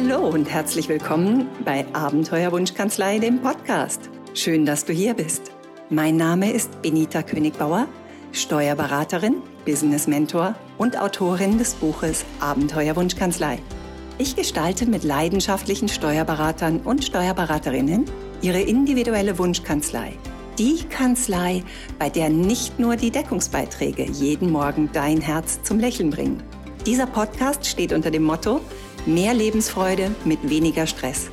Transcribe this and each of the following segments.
Hallo und herzlich willkommen bei Abenteuerwunschkanzlei, dem Podcast. Schön, dass du hier bist. Mein Name ist Benita Königbauer, Steuerberaterin, Business Mentor und Autorin des Buches Abenteuerwunschkanzlei. Ich gestalte mit leidenschaftlichen Steuerberatern und Steuerberaterinnen ihre individuelle Wunschkanzlei. Die Kanzlei, bei der nicht nur die Deckungsbeiträge jeden Morgen dein Herz zum Lächeln bringen. Dieser Podcast steht unter dem Motto Mehr Lebensfreude mit weniger Stress.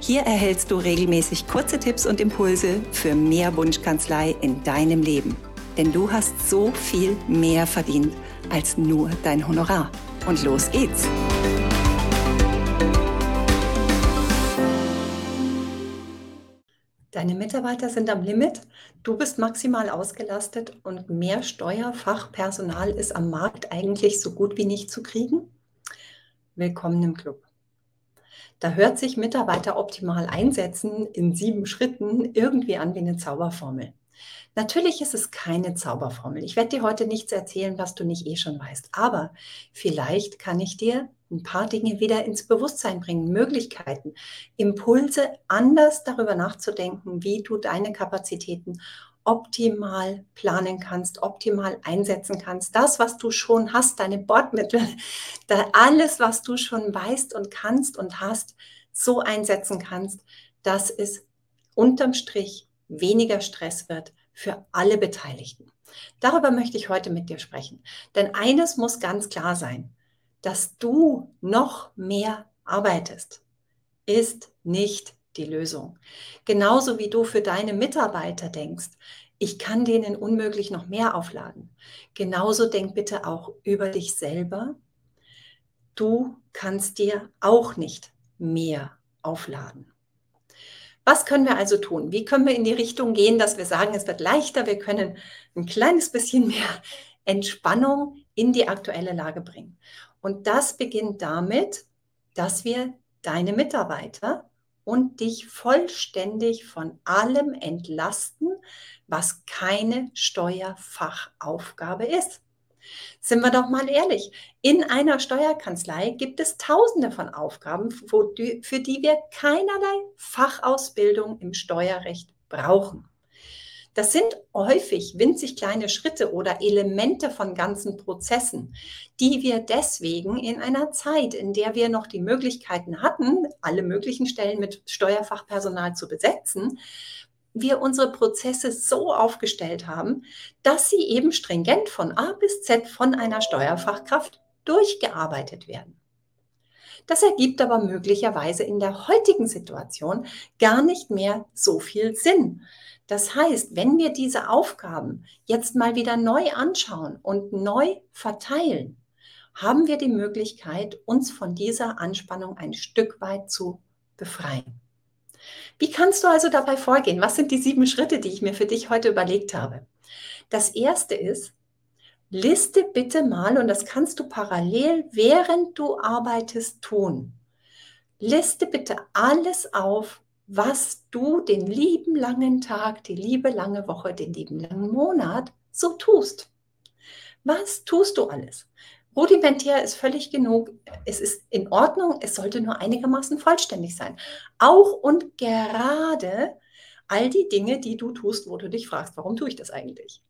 Hier erhältst du regelmäßig kurze Tipps und Impulse für mehr Wunschkanzlei in deinem Leben. Denn du hast so viel mehr verdient als nur dein Honorar. Und los geht's! Deine Mitarbeiter sind am Limit, du bist maximal ausgelastet und mehr Steuerfachpersonal ist am Markt eigentlich so gut wie nicht zu kriegen? Willkommen im Club. Da hört sich Mitarbeiter optimal einsetzen in sieben Schritten irgendwie an wie eine Zauberformel. Natürlich ist es keine Zauberformel. Ich werde dir heute nichts erzählen, was du nicht eh schon weißt. Aber vielleicht kann ich dir ein paar Dinge wieder ins Bewusstsein bringen, Möglichkeiten, Impulse, anders darüber nachzudenken, wie du deine Kapazitäten optimal planen kannst, optimal einsetzen kannst. Das, was du schon hast, deine Bordmittel, alles, was du schon weißt und kannst und hast, so einsetzen kannst, dass es unterm Strich weniger Stress wird für alle Beteiligten. Darüber möchte ich heute mit dir sprechen. Denn eines muss ganz klar sein, dass du noch mehr arbeitest, ist nicht die Lösung. Genauso wie du für deine Mitarbeiter denkst, ich kann denen unmöglich noch mehr aufladen. Genauso denk bitte auch über dich selber. Du kannst dir auch nicht mehr aufladen. Was können wir also tun? Wie können wir in die Richtung gehen, dass wir sagen, es wird leichter, wir können ein kleines bisschen mehr Entspannung in die aktuelle Lage bringen? Und das beginnt damit, dass wir deine Mitarbeiter und dich vollständig von allem entlasten, was keine Steuerfachaufgabe ist. Sind wir doch mal ehrlich, in einer Steuerkanzlei gibt es tausende von Aufgaben, für die wir keinerlei Fachausbildung im Steuerrecht brauchen. Das sind häufig winzig kleine Schritte oder Elemente von ganzen Prozessen, die wir deswegen in einer Zeit, in der wir noch die Möglichkeiten hatten, alle möglichen Stellen mit Steuerfachpersonal zu besetzen, wir unsere Prozesse so aufgestellt haben, dass sie eben stringent von A bis Z von einer Steuerfachkraft durchgearbeitet werden. Das ergibt aber möglicherweise in der heutigen Situation gar nicht mehr so viel Sinn, das heißt, wenn wir diese Aufgaben jetzt mal wieder neu anschauen und neu verteilen, haben wir die Möglichkeit, uns von dieser Anspannung ein Stück weit zu befreien. Wie kannst du also dabei vorgehen? Was sind die sieben Schritte, die ich mir für dich heute überlegt habe? Das erste ist, liste bitte mal, und das kannst du parallel, während du arbeitest, tun. Liste bitte alles auf, was du den lieben langen Tag, die liebe lange Woche, den lieben langen Monat so tust. Was tust du alles? Rudimentär ist völlig genug. Es ist in Ordnung. Es sollte nur einigermaßen vollständig sein. Auch und gerade all die Dinge, die du tust, wo du dich fragst, warum tue ich das eigentlich?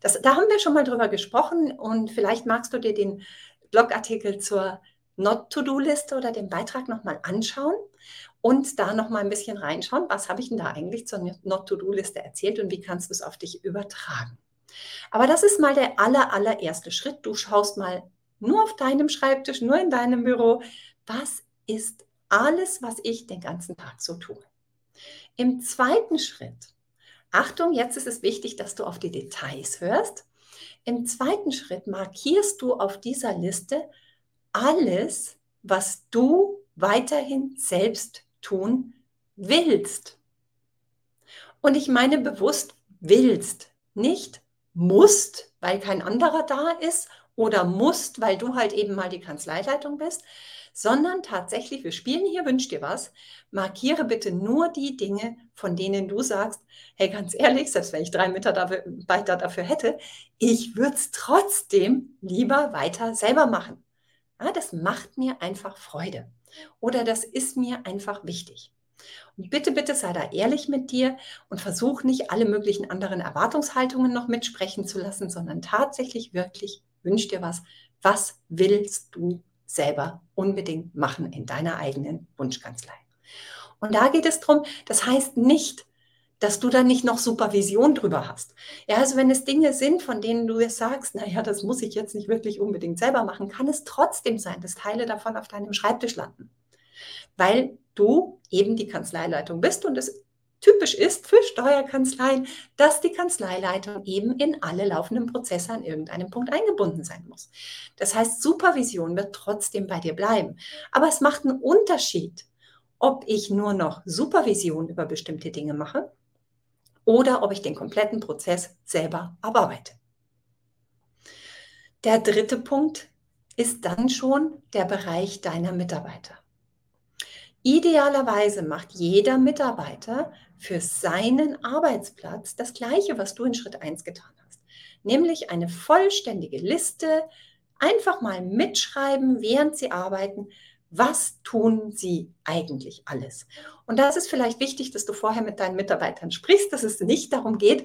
Das, da haben wir schon mal drüber gesprochen und vielleicht magst du dir den Blogartikel zur Not-to-Do-Liste oder den Beitrag nochmal anschauen und da noch mal ein bisschen reinschauen, was habe ich denn da eigentlich zur Not-to-Do-Liste erzählt und wie kannst du es auf dich übertragen. Aber das ist mal der aller, allererste Schritt. Du schaust mal nur auf deinem Schreibtisch, nur in deinem Büro, was ist alles, was ich den ganzen Tag so tue. Im zweiten Schritt, Achtung, jetzt ist es wichtig, dass du auf die Details hörst. Im zweiten Schritt markierst du auf dieser Liste alles, was du weiterhin selbst tun willst. Und ich meine bewusst willst, nicht musst, weil kein anderer da ist oder musst, weil du halt eben mal die Kanzleileitung bist, sondern tatsächlich, wir spielen hier, wünsch dir was, markiere bitte nur die Dinge, von denen du sagst, hey, ganz ehrlich, selbst wenn ich drei Mitarbeiter dafür hätte, ich würde es trotzdem lieber weiter selber machen. Ja, das macht mir einfach Freude. Oder das ist mir einfach wichtig. Und bitte, bitte sei da ehrlich mit dir und versuch nicht alle möglichen anderen Erwartungshaltungen noch mitsprechen zu lassen, sondern tatsächlich wirklich wünsch dir was. Was willst du selber unbedingt machen in deiner eigenen Wunschkanzlei? Und da geht es darum, das heißt nicht, dass du da nicht noch Supervision drüber hast. Ja, also wenn es Dinge sind, von denen du jetzt sagst, naja, das muss ich jetzt nicht wirklich unbedingt selber machen, kann es trotzdem sein, dass Teile davon auf deinem Schreibtisch landen. Weil du eben die Kanzleileitung bist und es typisch ist für Steuerkanzleien, dass die Kanzleileitung eben in alle laufenden Prozesse an irgendeinem Punkt eingebunden sein muss. Das heißt, Supervision wird trotzdem bei dir bleiben. Aber es macht einen Unterschied, ob ich nur noch Supervision über bestimmte Dinge mache oder ob ich den kompletten Prozess selber abarbeite. Der dritte Punkt ist dann schon der Bereich deiner Mitarbeiter. Idealerweise macht jeder Mitarbeiter für seinen Arbeitsplatz das Gleiche, was du in Schritt 1 getan hast, nämlich eine vollständige Liste, einfach mal mitschreiben, während sie arbeiten, was tun sie eigentlich alles? Und das ist vielleicht wichtig, dass du vorher mit deinen Mitarbeitern sprichst, dass es nicht darum geht,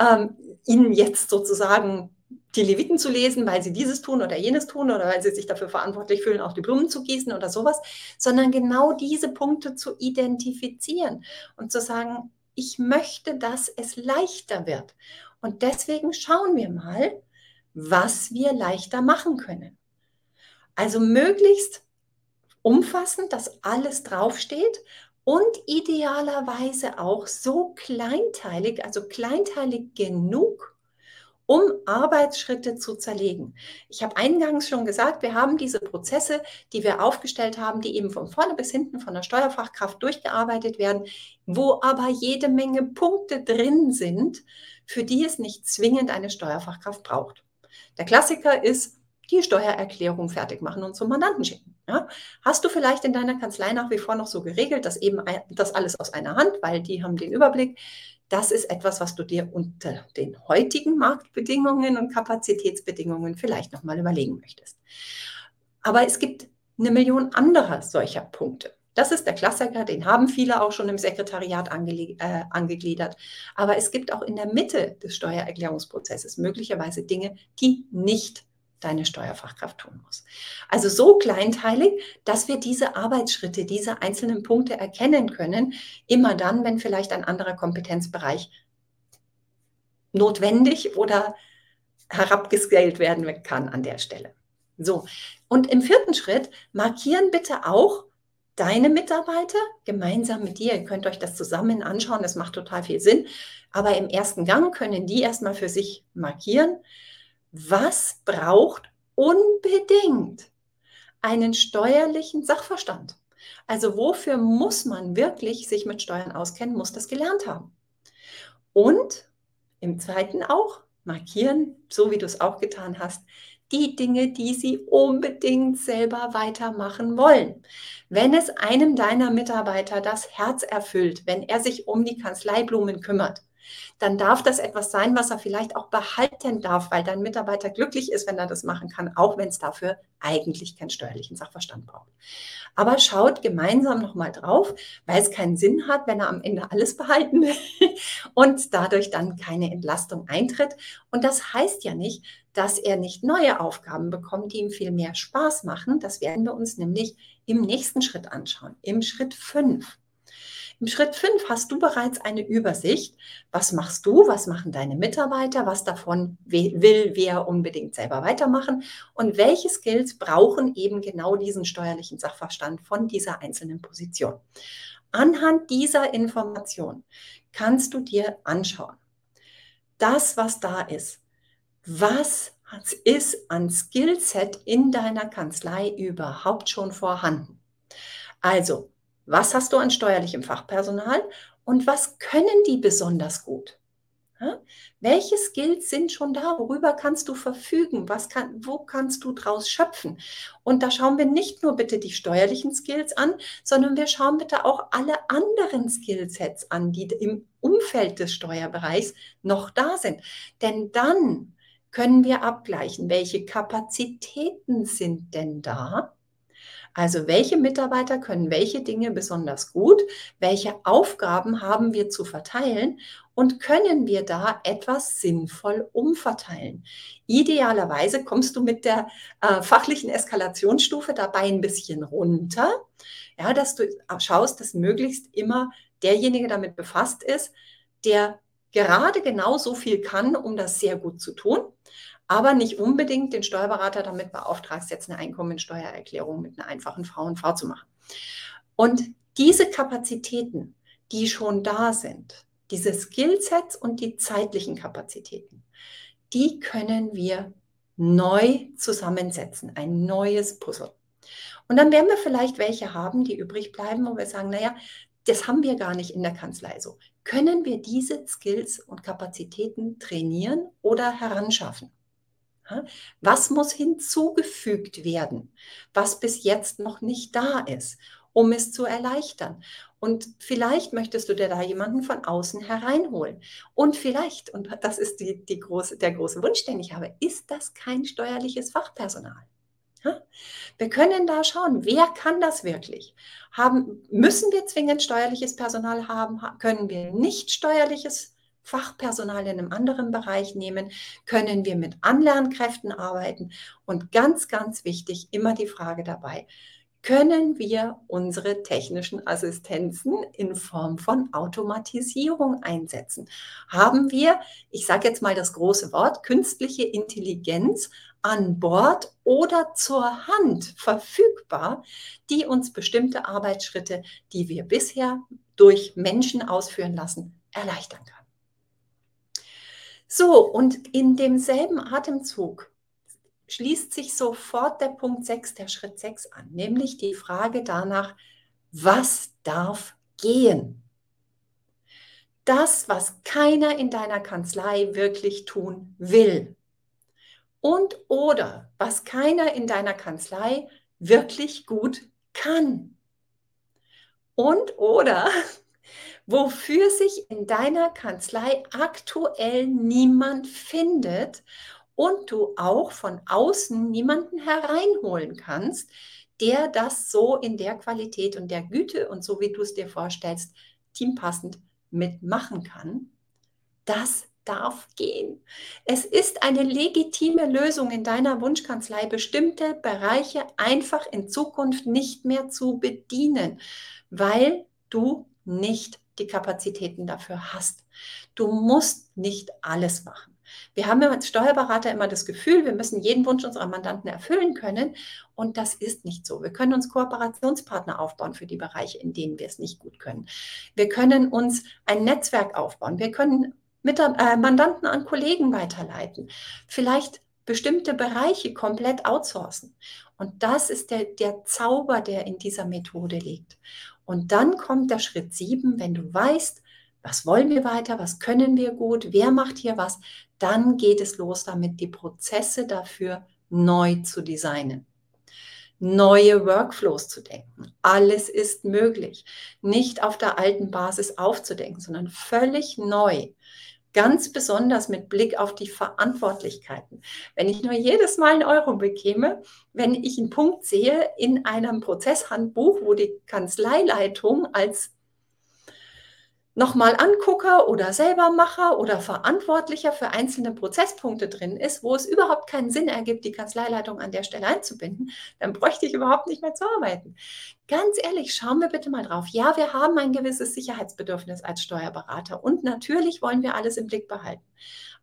ähm, ihnen jetzt sozusagen die Leviten zu lesen, weil sie dieses tun oder jenes tun oder weil sie sich dafür verantwortlich fühlen, auch die Blumen zu gießen oder sowas, sondern genau diese Punkte zu identifizieren und zu sagen, ich möchte, dass es leichter wird. Und deswegen schauen wir mal, was wir leichter machen können. Also möglichst umfassend, dass alles draufsteht und idealerweise auch so kleinteilig, also kleinteilig genug, um Arbeitsschritte zu zerlegen. Ich habe eingangs schon gesagt, wir haben diese Prozesse, die wir aufgestellt haben, die eben von vorne bis hinten von der Steuerfachkraft durchgearbeitet werden, wo aber jede Menge Punkte drin sind, für die es nicht zwingend eine Steuerfachkraft braucht. Der Klassiker ist, die Steuererklärung fertig machen und zum Mandanten schicken. Ja? Hast du vielleicht in deiner Kanzlei nach wie vor noch so geregelt, dass eben das alles aus einer Hand, weil die haben den Überblick. Das ist etwas, was du dir unter den heutigen Marktbedingungen und Kapazitätsbedingungen vielleicht nochmal überlegen möchtest. Aber es gibt eine Million anderer solcher Punkte. Das ist der Klassiker, den haben viele auch schon im Sekretariat äh, angegliedert. Aber es gibt auch in der Mitte des Steuererklärungsprozesses möglicherweise Dinge, die nicht deine Steuerfachkraft tun muss. Also so kleinteilig, dass wir diese Arbeitsschritte, diese einzelnen Punkte erkennen können, immer dann, wenn vielleicht ein anderer Kompetenzbereich notwendig oder herabgescaled werden kann an der Stelle. So, und im vierten Schritt markieren bitte auch deine Mitarbeiter gemeinsam mit dir. Ihr könnt euch das zusammen anschauen, das macht total viel Sinn. Aber im ersten Gang können die erstmal für sich markieren, was braucht unbedingt einen steuerlichen Sachverstand? Also wofür muss man wirklich sich mit Steuern auskennen, muss das gelernt haben. Und im zweiten auch markieren, so wie du es auch getan hast, die Dinge, die sie unbedingt selber weitermachen wollen. Wenn es einem deiner Mitarbeiter das Herz erfüllt, wenn er sich um die Kanzleiblumen kümmert, dann darf das etwas sein, was er vielleicht auch behalten darf, weil dein Mitarbeiter glücklich ist, wenn er das machen kann, auch wenn es dafür eigentlich keinen steuerlichen Sachverstand braucht. Aber schaut gemeinsam nochmal drauf, weil es keinen Sinn hat, wenn er am Ende alles behalten will und dadurch dann keine Entlastung eintritt. Und das heißt ja nicht, dass er nicht neue Aufgaben bekommt, die ihm viel mehr Spaß machen. Das werden wir uns nämlich im nächsten Schritt anschauen, im Schritt 5. Im Schritt 5 hast du bereits eine Übersicht. Was machst du? Was machen deine Mitarbeiter? Was davon will wer unbedingt selber weitermachen? Und welche Skills brauchen eben genau diesen steuerlichen Sachverstand von dieser einzelnen Position? Anhand dieser Information kannst du dir anschauen, das, was da ist, was ist an Skillset in deiner Kanzlei überhaupt schon vorhanden? Also, was hast du an steuerlichem Fachpersonal und was können die besonders gut? Ja? Welche Skills sind schon da? Worüber kannst du verfügen? Was kann, wo kannst du draus schöpfen? Und da schauen wir nicht nur bitte die steuerlichen Skills an, sondern wir schauen bitte auch alle anderen Skillsets an, die im Umfeld des Steuerbereichs noch da sind. Denn dann können wir abgleichen, welche Kapazitäten sind denn da Also welche Mitarbeiter können welche Dinge besonders gut, welche Aufgaben haben wir zu verteilen? Und können wir da etwas sinnvoll umverteilen. Idealerweise kommst du mit der äh, fachlichen Eskalationsstufe dabei ein bisschen runter, ja, dass du schaust, dass möglichst immer derjenige damit befasst ist, der gerade genau so viel kann, um das sehr gut zu tun aber nicht unbedingt den Steuerberater damit beauftragst, jetzt eine Einkommensteuererklärung mit einer einfachen V&V zu machen. Und diese Kapazitäten, die schon da sind, diese Skillsets und die zeitlichen Kapazitäten, die können wir neu zusammensetzen, ein neues Puzzle. Und dann werden wir vielleicht welche haben, die übrig bleiben, wo wir sagen, naja, das haben wir gar nicht in der Kanzlei so. Können wir diese Skills und Kapazitäten trainieren oder heranschaffen? Was muss hinzugefügt werden, was bis jetzt noch nicht da ist, um es zu erleichtern? Und vielleicht möchtest du dir da jemanden von außen hereinholen. Und vielleicht, und das ist die, die große, der große Wunsch, den ich habe, ist das kein steuerliches Fachpersonal. Wir können da schauen, wer kann das wirklich? Haben, müssen wir zwingend steuerliches Personal haben? Können wir nicht steuerliches Fachpersonal in einem anderen Bereich nehmen, können wir mit Anlernkräften arbeiten und ganz, ganz wichtig, immer die Frage dabei, können wir unsere technischen Assistenzen in Form von Automatisierung einsetzen? Haben wir, ich sage jetzt mal das große Wort, künstliche Intelligenz an Bord oder zur Hand verfügbar, die uns bestimmte Arbeitsschritte, die wir bisher durch Menschen ausführen lassen, erleichtern kann? So, und in demselben Atemzug schließt sich sofort der Punkt 6, der Schritt 6 an, nämlich die Frage danach, was darf gehen? Das, was keiner in deiner Kanzlei wirklich tun will. Und oder was keiner in deiner Kanzlei wirklich gut kann. Und oder wofür sich in deiner Kanzlei aktuell niemand findet und du auch von außen niemanden hereinholen kannst, der das so in der Qualität und der Güte und so wie du es dir vorstellst, teampassend mitmachen kann, das darf gehen. Es ist eine legitime Lösung in deiner Wunschkanzlei, bestimmte Bereiche einfach in Zukunft nicht mehr zu bedienen, weil du nicht die Kapazitäten dafür hast. Du musst nicht alles machen. Wir haben als Steuerberater immer das Gefühl, wir müssen jeden Wunsch unserer Mandanten erfüllen können. Und das ist nicht so. Wir können uns Kooperationspartner aufbauen für die Bereiche, in denen wir es nicht gut können. Wir können uns ein Netzwerk aufbauen. Wir können mit, äh, Mandanten an Kollegen weiterleiten. Vielleicht bestimmte Bereiche komplett outsourcen. Und das ist der, der Zauber, der in dieser Methode liegt. Und dann kommt der Schritt sieben, wenn du weißt, was wollen wir weiter, was können wir gut, wer macht hier was, dann geht es los damit, die Prozesse dafür neu zu designen. Neue Workflows zu denken. Alles ist möglich. Nicht auf der alten Basis aufzudenken, sondern völlig neu. Ganz besonders mit Blick auf die Verantwortlichkeiten. Wenn ich nur jedes Mal einen Euro bekäme, wenn ich einen Punkt sehe in einem Prozesshandbuch, wo die Kanzleileitung als nochmal Angucker oder Selbermacher oder Verantwortlicher für einzelne Prozesspunkte drin ist, wo es überhaupt keinen Sinn ergibt, die Kanzleileitung an der Stelle einzubinden, dann bräuchte ich überhaupt nicht mehr zu arbeiten. Ganz ehrlich, schauen wir bitte mal drauf. Ja, wir haben ein gewisses Sicherheitsbedürfnis als Steuerberater und natürlich wollen wir alles im Blick behalten.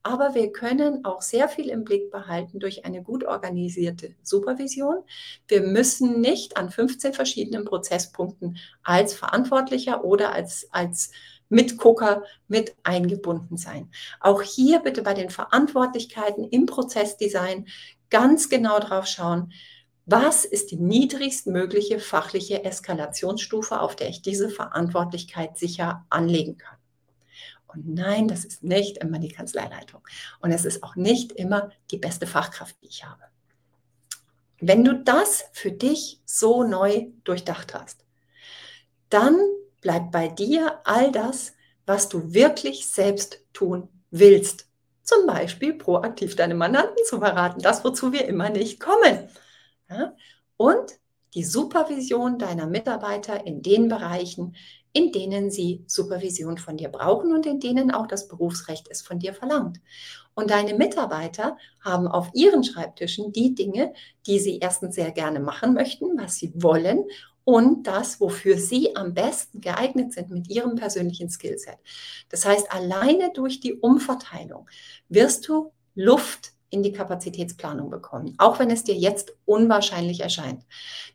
Aber wir können auch sehr viel im Blick behalten durch eine gut organisierte Supervision. Wir müssen nicht an 15 verschiedenen Prozesspunkten als Verantwortlicher oder als, als Mitgucker mit eingebunden sein. Auch hier bitte bei den Verantwortlichkeiten im Prozessdesign ganz genau drauf schauen, was ist die niedrigstmögliche fachliche Eskalationsstufe, auf der ich diese Verantwortlichkeit sicher anlegen kann. Und nein, das ist nicht immer die Kanzleileitung. Und es ist auch nicht immer die beste Fachkraft, die ich habe. Wenn du das für dich so neu durchdacht hast, dann bleibt bei dir all das, was du wirklich selbst tun willst. Zum Beispiel proaktiv deine Mandanten zu beraten, das, wozu wir immer nicht kommen. Ja? Und die Supervision deiner Mitarbeiter in den Bereichen, in denen sie Supervision von dir brauchen und in denen auch das Berufsrecht es von dir verlangt. Und deine Mitarbeiter haben auf ihren Schreibtischen die Dinge, die sie erstens sehr gerne machen möchten, was sie wollen und das, wofür sie am besten geeignet sind mit ihrem persönlichen Skillset. Das heißt, alleine durch die Umverteilung wirst du Luft in die Kapazitätsplanung bekommen, auch wenn es dir jetzt unwahrscheinlich erscheint.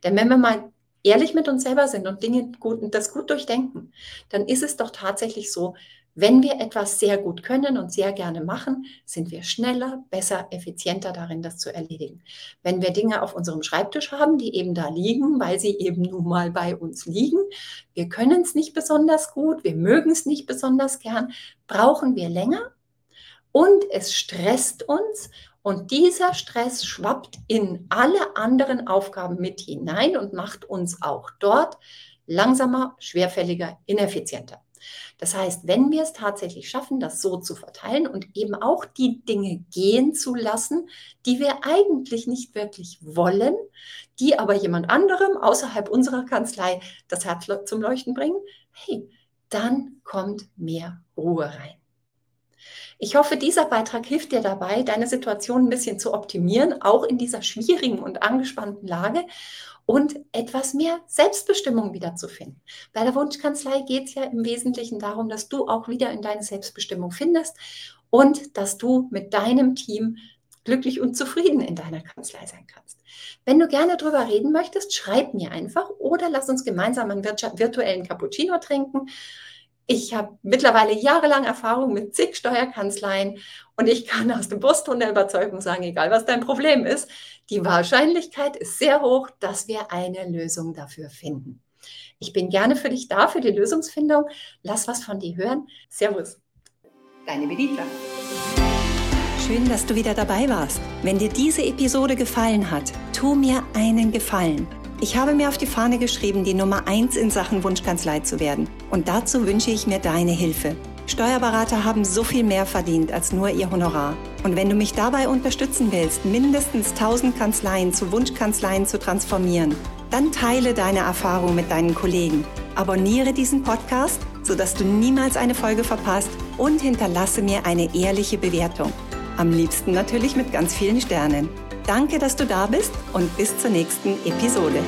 Denn wenn wir mal ehrlich mit uns selber sind und Dinge gut, das gut durchdenken, dann ist es doch tatsächlich so, wenn wir etwas sehr gut können und sehr gerne machen, sind wir schneller, besser, effizienter darin, das zu erledigen. Wenn wir Dinge auf unserem Schreibtisch haben, die eben da liegen, weil sie eben nun mal bei uns liegen, wir können es nicht besonders gut, wir mögen es nicht besonders gern, brauchen wir länger und es stresst uns und dieser Stress schwappt in alle anderen Aufgaben mit hinein und macht uns auch dort langsamer, schwerfälliger, ineffizienter. Das heißt, wenn wir es tatsächlich schaffen, das so zu verteilen und eben auch die Dinge gehen zu lassen, die wir eigentlich nicht wirklich wollen, die aber jemand anderem außerhalb unserer Kanzlei das Herz zum Leuchten bringen, hey, dann kommt mehr Ruhe rein. Ich hoffe, dieser Beitrag hilft dir dabei, deine Situation ein bisschen zu optimieren, auch in dieser schwierigen und angespannten Lage und etwas mehr Selbstbestimmung wiederzufinden. Bei der Wunschkanzlei geht es ja im Wesentlichen darum, dass du auch wieder in deine Selbstbestimmung findest und dass du mit deinem Team glücklich und zufrieden in deiner Kanzlei sein kannst. Wenn du gerne darüber reden möchtest, schreib mir einfach oder lass uns gemeinsam einen virtuellen Cappuccino trinken. Ich habe mittlerweile jahrelang Erfahrung mit zig Steuerkanzleien und ich kann aus dem Brustton der Überzeugung sagen, egal was dein Problem ist, die Wahrscheinlichkeit ist sehr hoch, dass wir eine Lösung dafür finden. Ich bin gerne für dich da, für die Lösungsfindung. Lass was von dir hören. Servus. Deine Bediener. Schön, dass du wieder dabei warst. Wenn dir diese Episode gefallen hat, tu mir einen Gefallen ich habe mir auf die Fahne geschrieben, die Nummer eins in Sachen Wunschkanzlei zu werden. Und dazu wünsche ich mir deine Hilfe. Steuerberater haben so viel mehr verdient als nur ihr Honorar. Und wenn du mich dabei unterstützen willst, mindestens 1000 Kanzleien zu Wunschkanzleien zu transformieren, dann teile deine Erfahrung mit deinen Kollegen. Abonniere diesen Podcast, sodass du niemals eine Folge verpasst und hinterlasse mir eine ehrliche Bewertung. Am liebsten natürlich mit ganz vielen Sternen. Danke, dass du da bist und bis zur nächsten Episode.